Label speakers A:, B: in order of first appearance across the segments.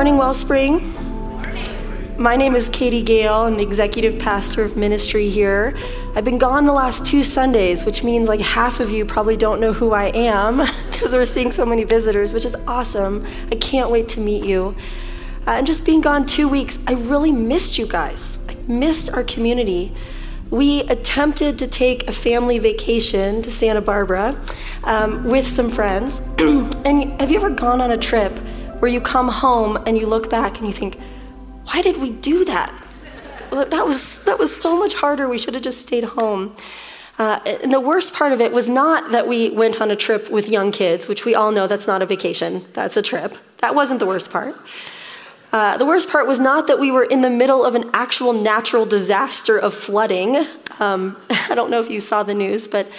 A: morning, Wellspring. My name is Katie Gayle. I'm the executive pastor of ministry here. I've been gone the last two Sundays, which means like half of you probably don't know who I am because we're seeing so many visitors, which is awesome. I can't wait to meet you. Uh, and just being gone two weeks, I really missed you guys. I missed our community. We attempted to take a family vacation to Santa Barbara um, with some friends. and have you ever gone on a trip where you come home and you look back and you think, why did we do that? That was, that was so much harder. We should have just stayed home. Uh, and the worst part of it was not that we went on a trip with young kids, which we all know that's not a vacation, that's a trip. That wasn't the worst part. Uh, the worst part was not that we were in the middle of an actual natural disaster of flooding. Um, I don't know if you saw the news, but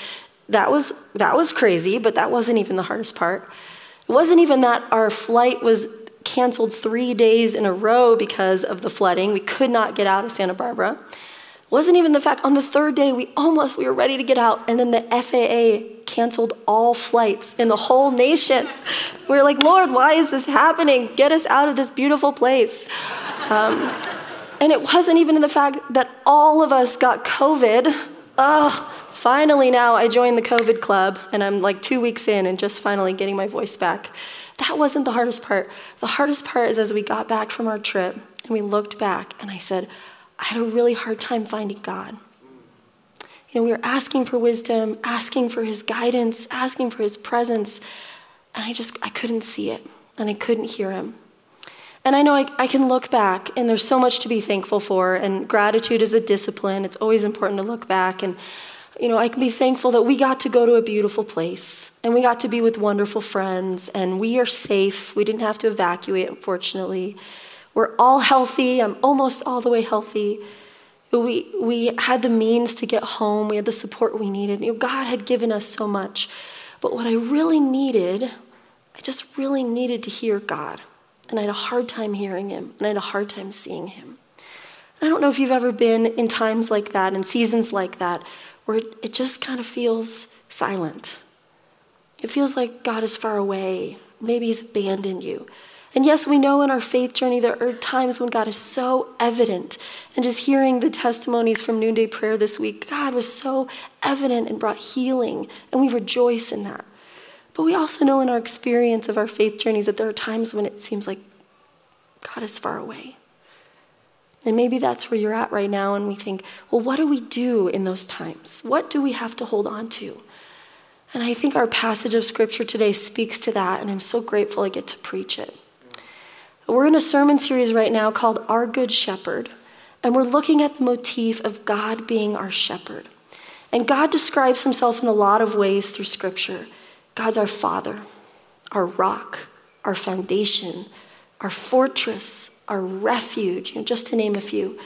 A: that was, that was crazy, but that wasn't even the hardest part. It wasn't even that our flight was canceled three days in a row because of the flooding. We could not get out of Santa Barbara. It wasn't even the fact on the third day we almost we were ready to get out and then the FAA canceled all flights in the whole nation. We were like, Lord, why is this happening? Get us out of this beautiful place. Um, and it wasn't even in the fact that all of us got COVID. Oh, finally now I joined the COVID club and I'm like two weeks in and just finally getting my voice back. That wasn't the hardest part. The hardest part is as we got back from our trip and we looked back, and I said, I had a really hard time finding God. You know, we were asking for wisdom, asking for his guidance, asking for his presence, and I just I couldn't see it and I couldn't hear him. And I know I, I, can look back, and there's so much to be thankful for, and gratitude is a discipline. It's always important to look back and you know, I can be thankful that we got to go to a beautiful place and we got to be with wonderful friends and we are safe. We didn't have to evacuate, unfortunately. We're all healthy. I'm almost all the way healthy. We, we had the means to get home. We had the support we needed. You know, God had given us so much. But what I really needed, I just really needed to hear God. And I had a hard time hearing Him, and I had a hard time seeing Him. I don't know if you've ever been in times like that, in seasons like that, where it just kind of feels silent. It feels like God is far away. Maybe He's abandoned you. And yes, we know in our faith journey there are times when God is so evident. And just hearing the testimonies from Noonday Prayer this week, God was so evident and brought healing, and we rejoice in that. But we also know in our experience of our faith journeys that there are times when it seems like God is far away. And maybe that's where you're at right now, and we think, well, what do we do in those times? What do we have to hold on to? And I think our passage of scripture today speaks to that, and I'm so grateful I get to preach it. We're in a sermon series right now called Our Good Shepherd, and we're looking at the motif of God being our shepherd. And God describes himself in a lot of ways through scripture. God's our father, our rock, our foundation, our fortress, our refuge, you know, just to name a few.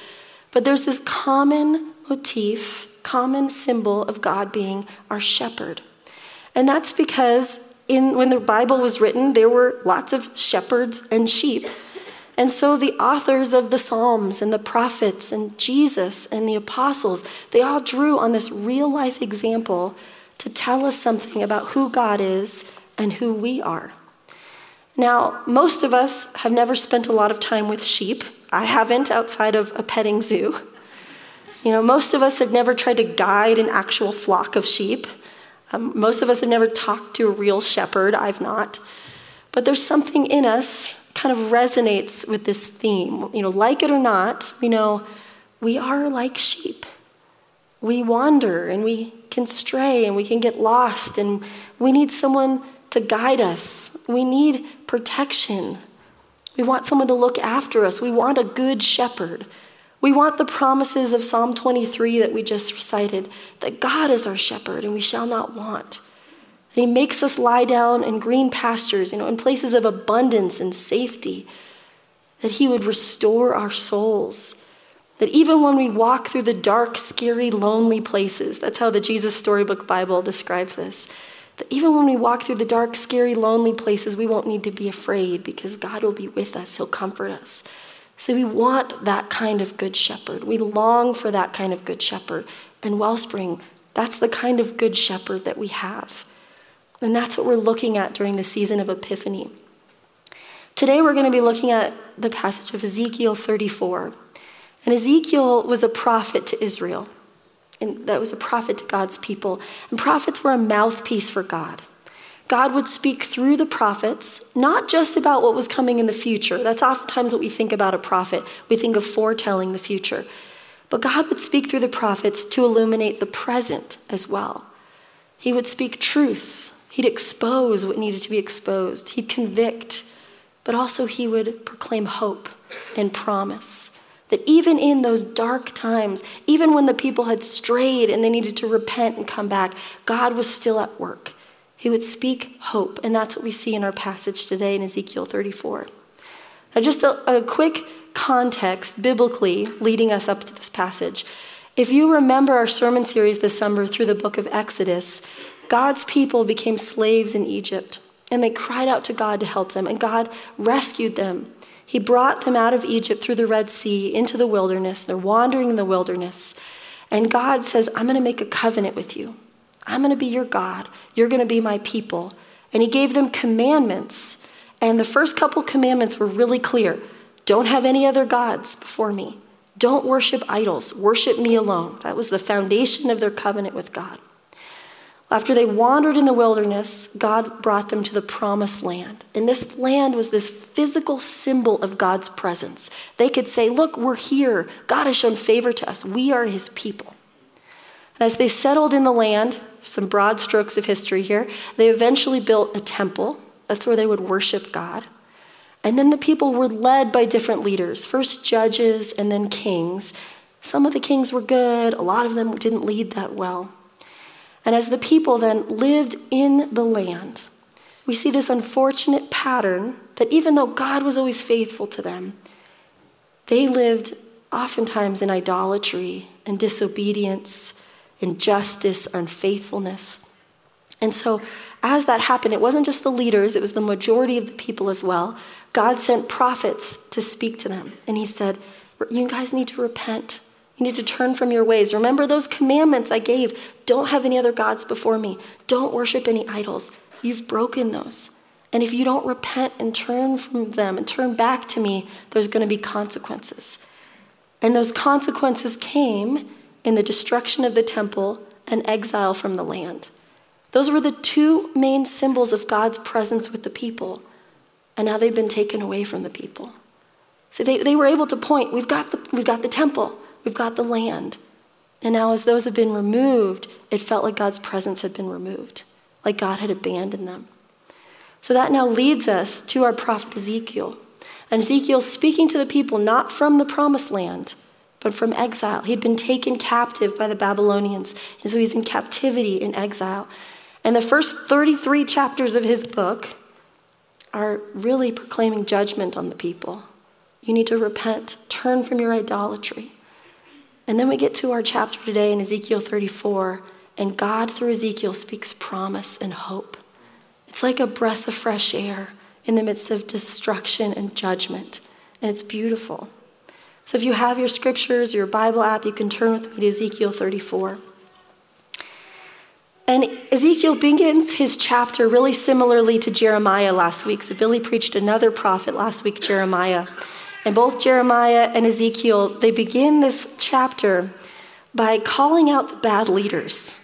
A: But there's this common motif, common symbol of God being our shepherd. And that's because in, when the Bible was written, there were lots of shepherds and sheep. And so the authors of the Psalms and the prophets and Jesus and the apostles, they all drew on this real life example to tell us something about who God is and who we are. Now, most of us have never spent a lot of time with sheep. I haven't outside of a petting zoo. You know, most of us have never tried to guide an actual flock of sheep. Um, most of us have never talked to a real shepherd. I've not. But there's something in us kind of resonates with this theme. You know, like it or not, we know we are like sheep. We wander and we can stray and we can get lost, and we need someone to guide us. We need protection. We want someone to look after us. We want a good shepherd. We want the promises of Psalm 23 that we just recited that God is our shepherd and we shall not want. And he makes us lie down in green pastures, you know, in places of abundance and safety. That he would restore our souls. That even when we walk through the dark, scary, lonely places, that's how the Jesus Storybook Bible describes this that even when we walk through the dark, scary, lonely places, we won't need to be afraid because God will be with us. He'll comfort us. So we want that kind of good shepherd. We long for that kind of good shepherd. And Wellspring, that's the kind of good shepherd that we have. And that's what we're looking at during the season of Epiphany. Today we're going to be looking at the passage of Ezekiel 34. And Ezekiel was a prophet to Israel. And that was a prophet to God's people. And prophets were a mouthpiece for God. God would speak through the prophets, not just about what was coming in the future. That's oftentimes what we think about a prophet. We think of foretelling the future. But God would speak through the prophets to illuminate the present as well. He would speak truth. He'd expose what needed to be exposed. He'd convict, but also he would proclaim hope and promise. That even in those dark times, even when the people had strayed and they needed to repent and come back, God was still at work. He would speak hope, and that's what we see in our passage today in Ezekiel 34. Now, just a, a quick context biblically leading us up to this passage. If you remember our sermon series this summer through the book of Exodus, God's people became slaves in Egypt, and they cried out to God to help them, and God rescued them. He brought them out of Egypt through the Red Sea into the wilderness. They're wandering in the wilderness. And God says, I'm going to make a covenant with you. I'm going to be your God. You're going to be my people. And He gave them commandments. And the first couple commandments were really clear don't have any other gods before me. Don't worship idols. Worship me alone. That was the foundation of their covenant with God. After they wandered in the wilderness, God brought them to the promised land. And this land was this physical symbol of God's presence. They could say, Look, we're here. God has shown favor to us. We are his people. And as they settled in the land, some broad strokes of history here, they eventually built a temple. That's where they would worship God. And then the people were led by different leaders, first judges and then kings. Some of the kings were good, a lot of them didn't lead that well. And as the people then lived in the land, we see this unfortunate pattern that even though God was always faithful to them, they lived oftentimes in idolatry and disobedience, injustice, unfaithfulness. And so, as that happened, it wasn't just the leaders, it was the majority of the people as well. God sent prophets to speak to them. And he said, You guys need to repent. You need to turn from your ways. Remember those commandments I gave. Don't have any other gods before me. Don't worship any idols. You've broken those. And if you don't repent and turn from them and turn back to me, there's going to be consequences. And those consequences came in the destruction of the temple and exile from the land. Those were the two main symbols of God's presence with the people. And now they've been taken away from the people. So they, they were able to point we've got, the, we've got the temple, we've got the land. And now, as those have been removed, it felt like God's presence had been removed, like God had abandoned them. So that now leads us to our prophet Ezekiel. And Ezekiel speaking to the people not from the promised land, but from exile. He'd been taken captive by the Babylonians, and so he's in captivity in exile. And the first 33 chapters of his book are really proclaiming judgment on the people. You need to repent, turn from your idolatry. And then we get to our chapter today in Ezekiel 34, and God, through Ezekiel, speaks promise and hope. It's like a breath of fresh air in the midst of destruction and judgment, and it's beautiful. So if you have your scriptures, your Bible app, you can turn with me to Ezekiel 34. And Ezekiel begins his chapter really similarly to Jeremiah last week. So Billy preached another prophet last week, Jeremiah. And both Jeremiah and Ezekiel, they begin this chapter by calling out the bad leaders.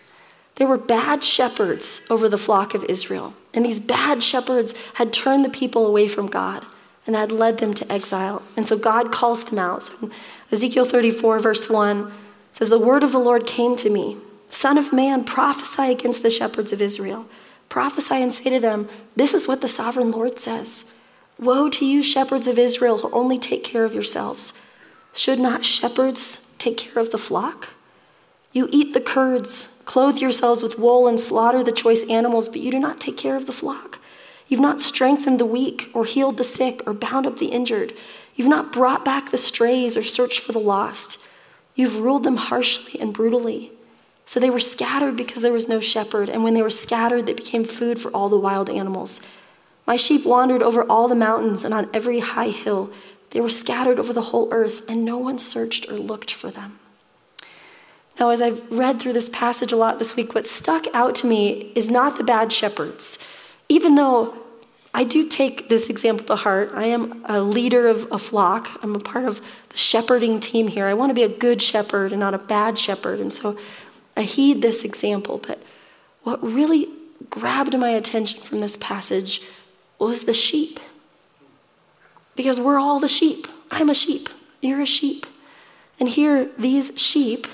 A: There were bad shepherds over the flock of Israel. And these bad shepherds had turned the people away from God and had led them to exile. And so God calls them out. So Ezekiel 34, verse 1 says, The word of the Lord came to me Son of man, prophesy against the shepherds of Israel. Prophesy and say to them, This is what the sovereign Lord says Woe to you, shepherds of Israel, who only take care of yourselves. Should not shepherds take care of the flock? You eat the curds, clothe yourselves with wool, and slaughter the choice animals, but you do not take care of the flock. You've not strengthened the weak, or healed the sick, or bound up the injured. You've not brought back the strays, or searched for the lost. You've ruled them harshly and brutally. So they were scattered because there was no shepherd, and when they were scattered, they became food for all the wild animals. My sheep wandered over all the mountains and on every high hill. They were scattered over the whole earth, and no one searched or looked for them. Now, as I've read through this passage a lot this week, what stuck out to me is not the bad shepherds. Even though I do take this example to heart. I am a leader of a flock. I'm a part of the shepherding team here. I want to be a good shepherd and not a bad shepherd. And so I heed this example. But what really grabbed my attention from this passage was the sheep. Because we're all the sheep. I'm a sheep. You're a sheep. And here, these sheep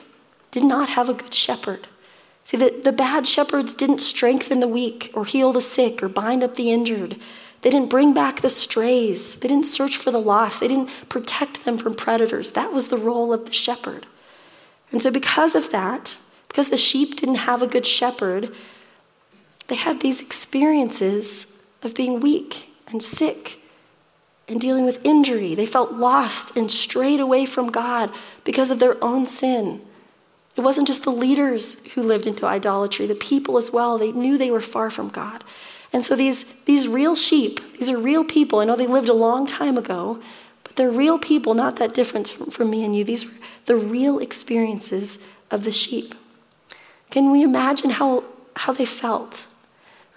A: did not have a good shepherd. See, the, the bad shepherds didn't strengthen the weak or heal the sick or bind up the injured. They didn't bring back the strays. They didn't search for the lost. They didn't protect them from predators. That was the role of the shepherd. And so, because of that, because the sheep didn't have a good shepherd, they had these experiences of being weak and sick and dealing with injury. They felt lost and strayed away from God because of their own sin. It wasn't just the leaders who lived into idolatry, the people as well. They knew they were far from God. And so these, these real sheep, these are real people. I know they lived a long time ago, but they're real people, not that different from, from me and you. These were the real experiences of the sheep. Can we imagine how, how they felt?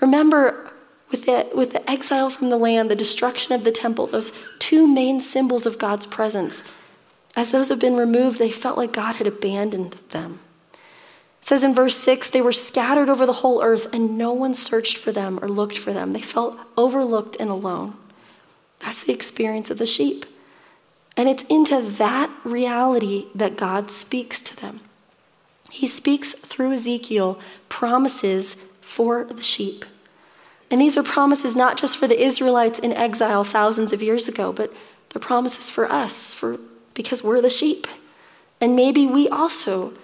A: Remember, with the, with the exile from the land, the destruction of the temple, those two main symbols of God's presence as those have been removed, they felt like God had abandoned them. It says in verse 6 they were scattered over the whole earth, and no one searched for them or looked for them. They felt overlooked and alone. That's the experience of the sheep. And it's into that reality that God speaks to them. He speaks through Ezekiel promises for the sheep. And these are promises not just for the Israelites in exile thousands of years ago, but they're promises for us, for because we're the sheep. And maybe we also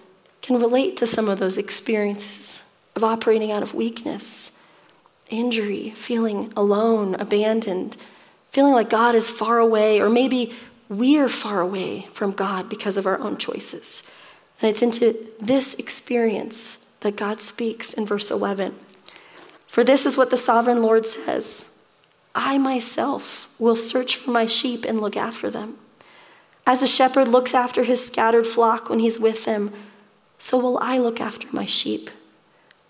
A: can relate to some of those experiences of operating out of weakness, injury, feeling alone, abandoned, feeling like God is far away, or maybe we're far away from God because of our own choices. And it's into this experience that God speaks in verse 11. For this is what the sovereign Lord says I myself will search for my sheep and look after them. As a shepherd looks after his scattered flock when he's with them, so will I look after my sheep.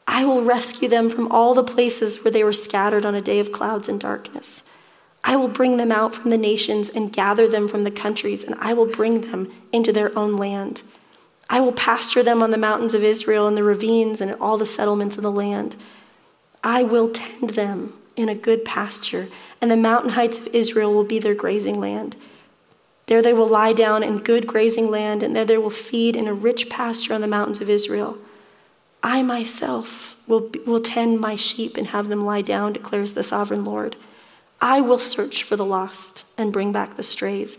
A: I will rescue them from all the places where they were scattered on a day of clouds and darkness. I will bring them out from the nations and gather them from the countries, and I will bring them into their own land. I will pasture them on the mountains of Israel and the ravines and all the settlements of the land. I will tend them in a good pasture, and the mountain heights of Israel will be their grazing land. There they will lie down in good grazing land, and there they will feed in a rich pasture on the mountains of Israel. I myself will, will tend my sheep and have them lie down, declares the sovereign Lord. I will search for the lost and bring back the strays.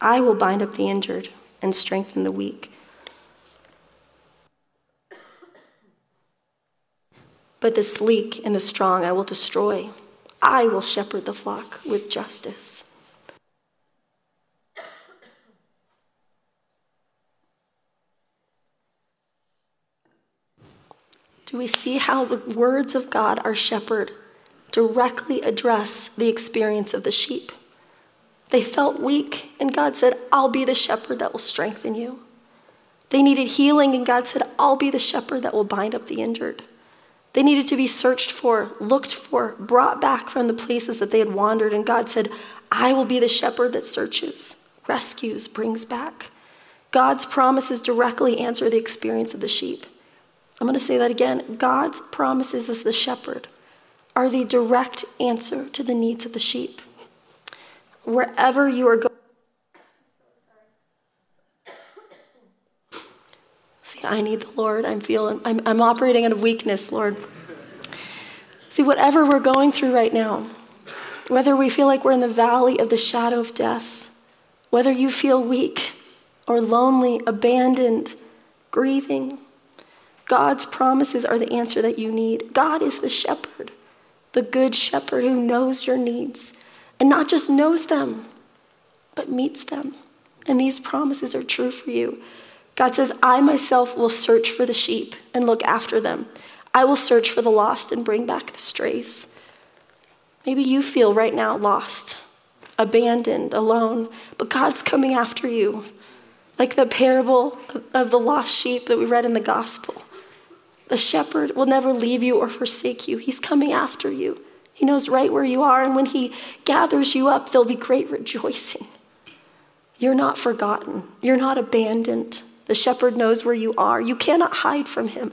A: I will bind up the injured and strengthen the weak. But the sleek and the strong I will destroy. I will shepherd the flock with justice. do we see how the words of God, our shepherd, directly address the experience of the sheep. They felt weak, and God said, I'll be the shepherd that will strengthen you. They needed healing, and God said, I'll be the shepherd that will bind up the injured. They needed to be searched for, looked for, brought back from the places that they had wandered, and God said, I will be the shepherd that searches, rescues, brings back. God's promises directly answer the experience of the sheep. I'm going to say that again. God's promises as the shepherd are the direct answer to the needs of the sheep. Wherever you are going, see, I need the Lord. I'm feeling, I'm, I'm operating out of weakness, Lord. See, whatever we're going through right now, whether we feel like we're in the valley of the shadow of death, whether you feel weak or lonely, abandoned, grieving, God's promises are the answer that you need. God is the shepherd, the good shepherd who knows your needs and not just knows them, but meets them. And these promises are true for you. God says, I myself will search for the sheep and look after them. I will search for the lost and bring back the strays. Maybe you feel right now lost, abandoned, alone, but God's coming after you. Like the parable of the lost sheep that we read in the gospel. The shepherd will never leave you or forsake you. He's coming after you. He knows right where you are, and when He gathers you up, there'll be great rejoicing. You're not forgotten, you're not abandoned. The shepherd knows where you are. You cannot hide from Him.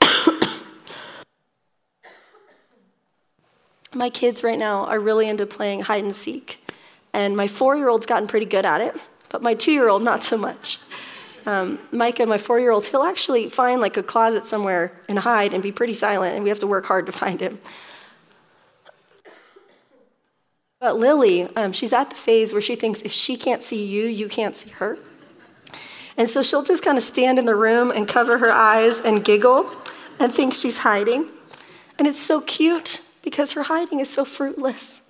A: my kids right now are really into playing hide and seek. And my four year old's gotten pretty good at it, but my two year old, not so much. Um, Micah, my four year old, he'll actually find like a closet somewhere and hide and be pretty silent, and we have to work hard to find him. But Lily, um, she's at the phase where she thinks if she can't see you, you can't see her. And so she'll just kind of stand in the room and cover her eyes and giggle and think she's hiding. And it's so cute because her hiding is so fruitless.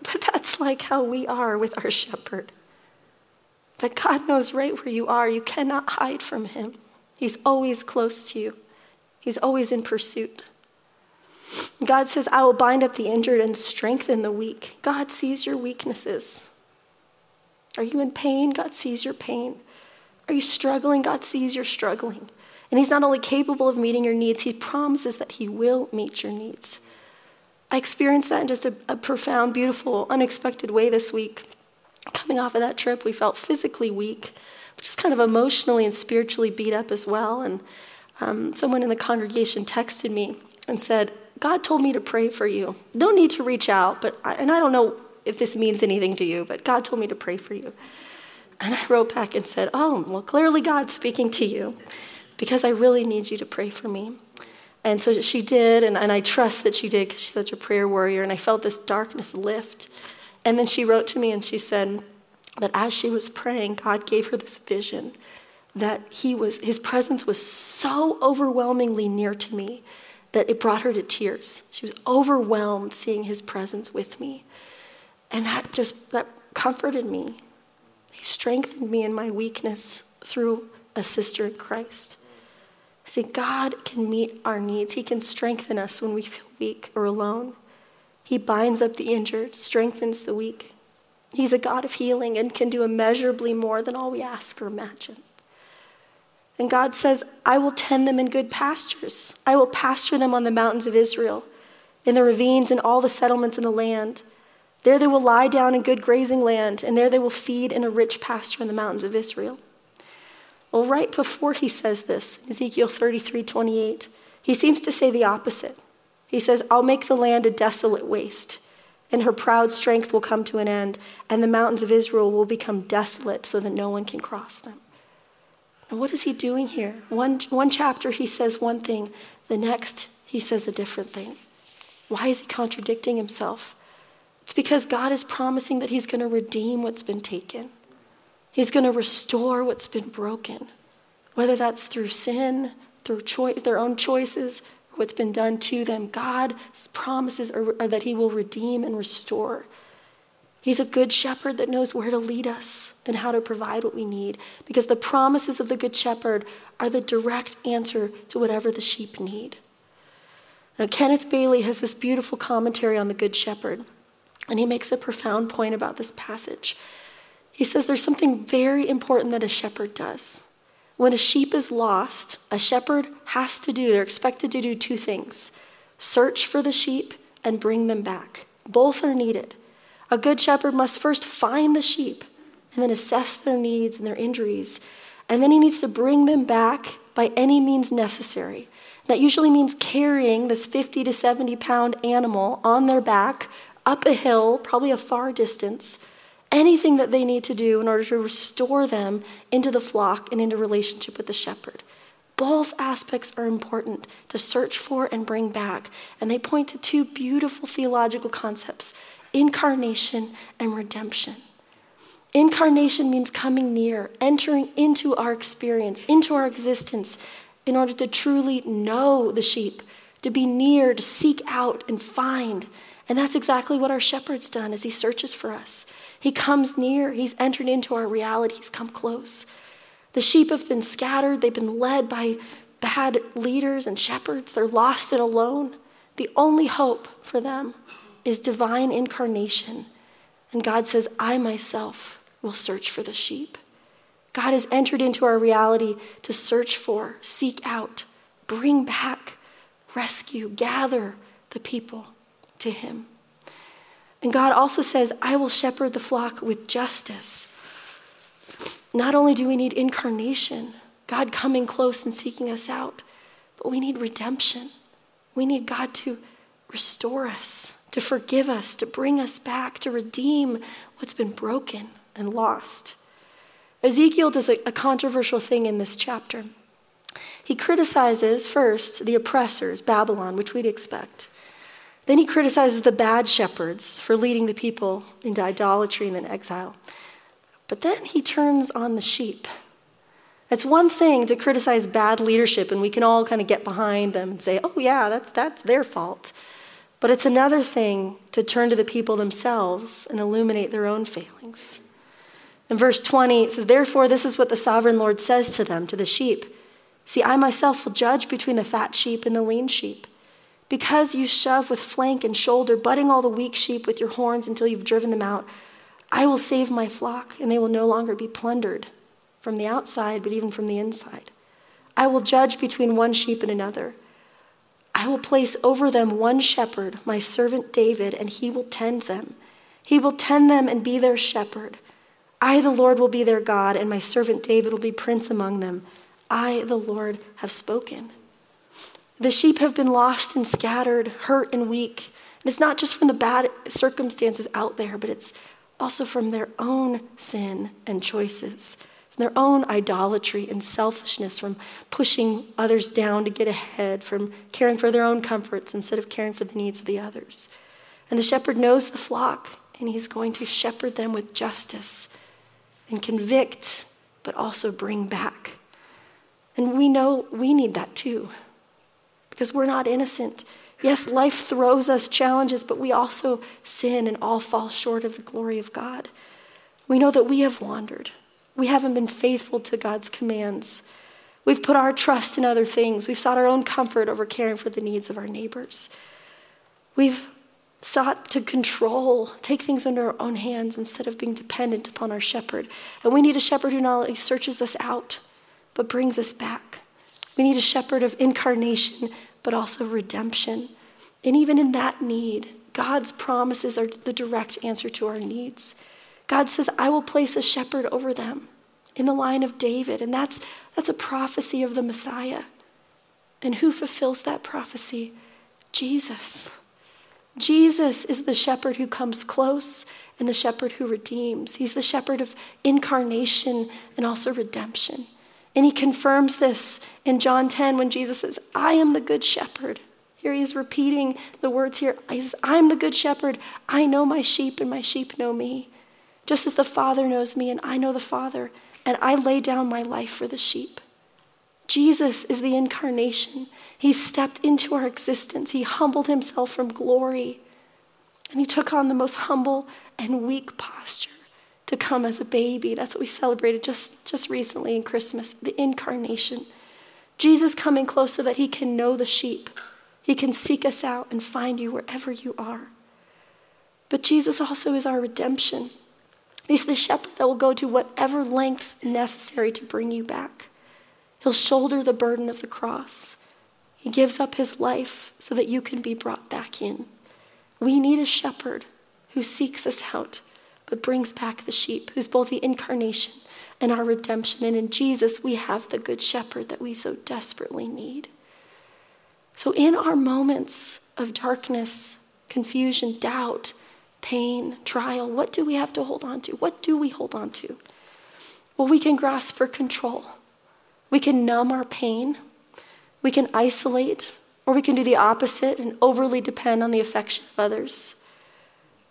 A: But that's like how we are with our shepherd. That God knows right where you are. You cannot hide from him. He's always close to you, He's always in pursuit. God says, I will bind up the injured and strengthen the weak. God sees your weaknesses. Are you in pain? God sees your pain. Are you struggling? God sees you're struggling. And He's not only capable of meeting your needs, He promises that He will meet your needs. I experienced that in just a, a, profound, beautiful, unexpected way this week. Coming off of that trip, we felt physically weak, but just kind of emotionally and spiritually beat up as well. And um, someone in the congregation texted me and said, God told me to pray for you. No need to reach out, but I, and I don't know if this means anything to you, but God told me to pray for you. And I wrote back and said, Oh, well, clearly God's speaking to you because I really need you to pray for me. And so she did, and, and I trust that she did because she's such a prayer warrior. And I felt this darkness lift. And then she wrote to me and she said that as she was praying, God gave her this vision that he was, his presence was so overwhelmingly near to me that it brought her to tears. She was overwhelmed seeing his presence with me. And that just that comforted me. He strengthened me in my weakness through a sister in Christ. See, God can meet our needs. He can strengthen us when we feel weak or alone. He binds up the injured, strengthens the weak. He's a God of healing and can do immeasurably more than all we ask or imagine. And God says, I will tend them in good pastures. I will pasture them on the mountains of Israel, in the ravines and all the settlements in the land. There they will lie down in good grazing land, and there they will feed in a rich pasture in the mountains of Israel. Well, right before he says this, Ezekiel 33 28, he seems to say the opposite. He says, I'll make the land a desolate waste, and her proud strength will come to an end, and the mountains of Israel will become desolate so that no one can cross them. And what is he doing here? One, one chapter he says one thing, the next he says a different thing. Why is he contradicting himself? Because God is promising that he's going to redeem what's been taken. He's going to restore what's been broken, whether that's through sin, through choi- their own choices, what's been done to them. God's promises are, are that He will redeem and restore. He's a good shepherd that knows where to lead us and how to provide what we need because the promises of the good shepherd are the direct answer to whatever the sheep need. Now, Kenneth Bailey has this beautiful commentary on the good shepherd, and he makes a profound point about this passage. He says there's something very important that a shepherd does. When a sheep is lost, a shepherd has to do, they're expected to do two things search for the sheep and bring them back. Both are needed. A good shepherd must first find the sheep and then assess their needs and their injuries. And then he needs to bring them back by any means necessary. That usually means carrying this 50 to 70 pound animal on their back up a hill, probably a far distance, anything that they need to do in order to restore them into the flock and into relationship with the shepherd. Both aspects are important to search for and bring back. And they point to two beautiful theological concepts incarnation and redemption. Incarnation means coming near, entering into our experience, into our existence, in order to truly know the sheep, to be near, to seek out and find. And that's exactly what our shepherd's done as he searches for us. He comes near, He's entered into our reality, He's come close. The sheep have been scattered, they've been led by bad leaders and shepherds, they're lost and alone. The only hope for them is divine incarnation. And God says, I myself will search for the sheep. God has entered into our reality to search for, seek out, bring back, rescue, gather the people to him. And God also says, I will shepherd the flock with justice. Not only do we need incarnation, God coming close and seeking us out, but we need redemption. We need God to restore us, to forgive us, to bring us back, to redeem what's been broken and lost. Ezekiel does a, a controversial thing in this chapter. He criticizes first the oppressors, Babylon, which we'd expect. Then he criticizes the bad shepherds for leading the people into idolatry and then exile. But then he turns on the sheep. It's one thing to criticize bad leadership, and we can all kind of get behind them and say, oh, yeah, that's, that's their fault. But it's another thing to turn to the people themselves and illuminate their own failings. In verse 20, it says, Therefore, this is what the sovereign Lord says to them, to the sheep. See, I myself will judge between the fat sheep and the lean sheep. Because you shove with flank and shoulder, butting all the weak sheep with your horns until you've driven them out, I will save my flock, and they will no longer be plundered from the outside, but even from the inside. I will judge between one sheep and another. I will place over them one shepherd, my servant David, and he will tend them. He will tend them and be their shepherd. I, the Lord, will be their God, and my servant David will be prince among them. I, the Lord, have spoken. The sheep have been lost and scattered, hurt and weak. And it's not just from the bad circumstances out there, but it's also from their own sin and choices, from their own idolatry and selfishness, from pushing others down to get ahead, from caring for their own comforts instead of caring for the needs of the others. And the shepherd knows the flock, and he's going to shepherd them with justice and convict, but also bring back. And we know we need that too, because we're not innocent. Yes, life throws us challenges, but we also sin and all fall short of the glory of God. We know that we have wandered. We haven't been faithful to God's commands. We've put our trust in other things. We've sought our own comfort over caring for the needs of our neighbors. We've sought to control, take things under our own hands instead of being dependent upon our shepherd. And we need a shepherd who not only searches us out, but brings us back. We need a shepherd of incarnation, but also redemption. And even in that need, God's promises are the direct answer to our needs. God says, I will place a shepherd over them in the line of David. And that's, that's a prophecy of the Messiah. And who fulfills that prophecy? Jesus. Jesus is the shepherd who comes close and the shepherd who redeems. He's the shepherd of incarnation and also redemption. And he confirms this in John 10 when Jesus says, I am the good shepherd. Here he is repeating the words here. He says, I'm the good shepherd. I know my sheep, and my sheep know me. Just as the Father knows me, and I know the Father, and I lay down my life for the sheep. Jesus is the incarnation. He stepped into our existence. He humbled himself from glory. And he took on the most humble and weak posture to come as a baby. That's what we celebrated just, just recently in Christmas the incarnation. Jesus coming close so that he can know the sheep. He can seek us out and find you wherever you are. But Jesus also is our redemption. He's the shepherd that will go to whatever lengths necessary to bring you back. He'll shoulder the burden of the cross. He gives up his life so that you can be brought back in. We need a shepherd who seeks us out but brings back the sheep, who's both the incarnation and our redemption. And in Jesus, we have the good shepherd that we so desperately need. So, in our moments of darkness, confusion, doubt, pain, trial, what do we have to hold on to? What do we hold on to? Well, we can grasp for control. We can numb our pain we can isolate, or we can do the opposite and overly depend on the affection of others.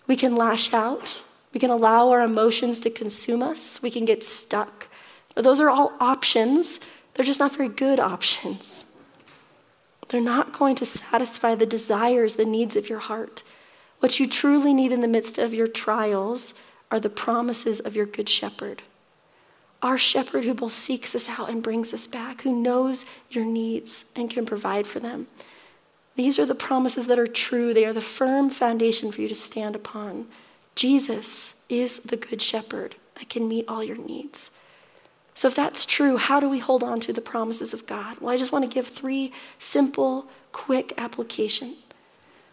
A: We can lash out. We can allow our emotions to consume us. We can get stuck. Those are all options. They're just not very good options. They're not going to satisfy the desires, the needs of your heart. What you truly need in the midst of your trials are the promises of your good shepherd our shepherd who both seeks us out and brings us back, who knows your needs and can provide for them. These are the promises that are true. They are the firm foundation for you to stand upon. Jesus is the good shepherd that can meet all your needs. So, if that's true, how do we hold on to the promises of God? Well, I just want to give three simple, quick application.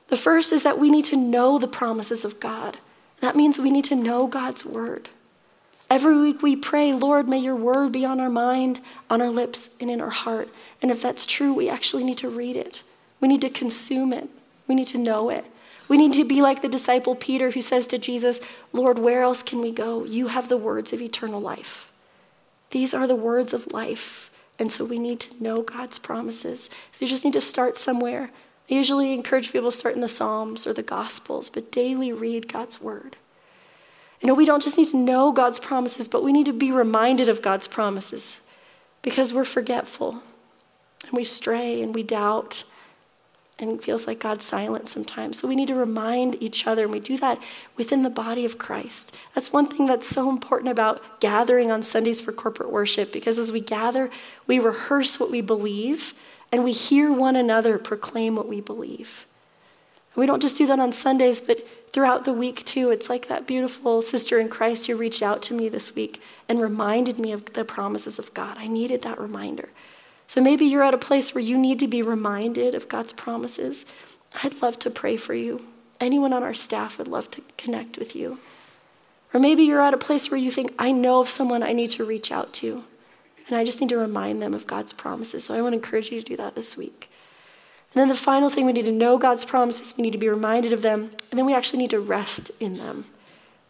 A: The first is that we need to know the promises of God. That means we need to know God's word. Every week we pray, Lord, may your word be on our mind, on our lips, and in our heart. And if that's true, we actually need to read it. We need to consume it. We need to know it. We need to be like the disciple Peter who says to Jesus, Lord, where else can we go? You have the words of eternal life. These are the words of life. And so we need to know God's promises. So you just need to start somewhere. I usually encourage people to start in the Psalms or the Gospels, but daily read God's word. You know, we don't just need to know God's promises, but we need to be reminded of God's promises because we're forgetful and we stray and we doubt and it feels like God's silent sometimes. So we need to remind each other, and we do that within the body of Christ. That's one thing that's so important about gathering on Sundays for corporate worship, because as we gather, we rehearse what we believe, and we hear one another proclaim what we believe. And we don't just do that on Sundays, but throughout the week too. It's like that beautiful sister in Christ who reached out to me this week and reminded me of the promises of God. I needed that reminder. So maybe you're at a place where you need to be reminded of God's promises. I'd love to pray for you. Anyone on our staff would love to connect with you. Or maybe you're at a place where you think, I know of someone I need to reach out to, and I just need to remind them of God's promises. So I want to encourage you to do that this week. And then the final thing we need to know God's promises, we need to be reminded of them, and then we actually need to rest in them.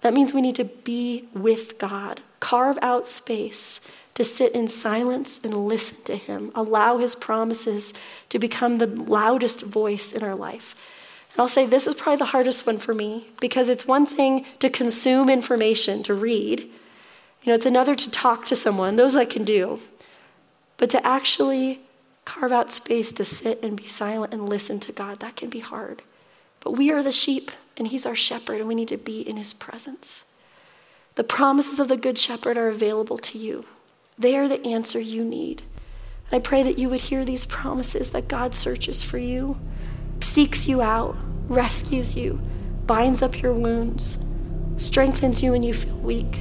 A: That means we need to be with God, carve out space to sit in silence and listen to Him, allow His promises to become the loudest voice in our life. And I'll say this is probably the hardest one for me because it's one thing to consume information, to read. You know, it's another to talk to someone. Those I can do. But to actually carve out space to sit and be silent and listen to God, that can be hard. But we are the sheep, and He's our shepherd, and we need to be in His presence. The promises of the Good Shepherd are available to you. They are the answer you need. I pray that you would hear these promises that God searches for you, seeks you out, rescues you, binds up your wounds, strengthens you when you feel weak,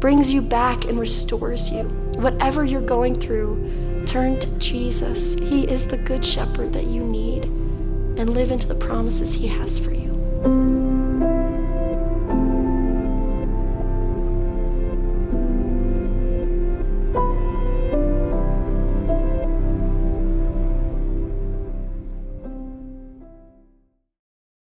A: brings you back and restores you. Whatever you're going through, turn to Jesus. He is the good shepherd that you need and live into the promises he has for you.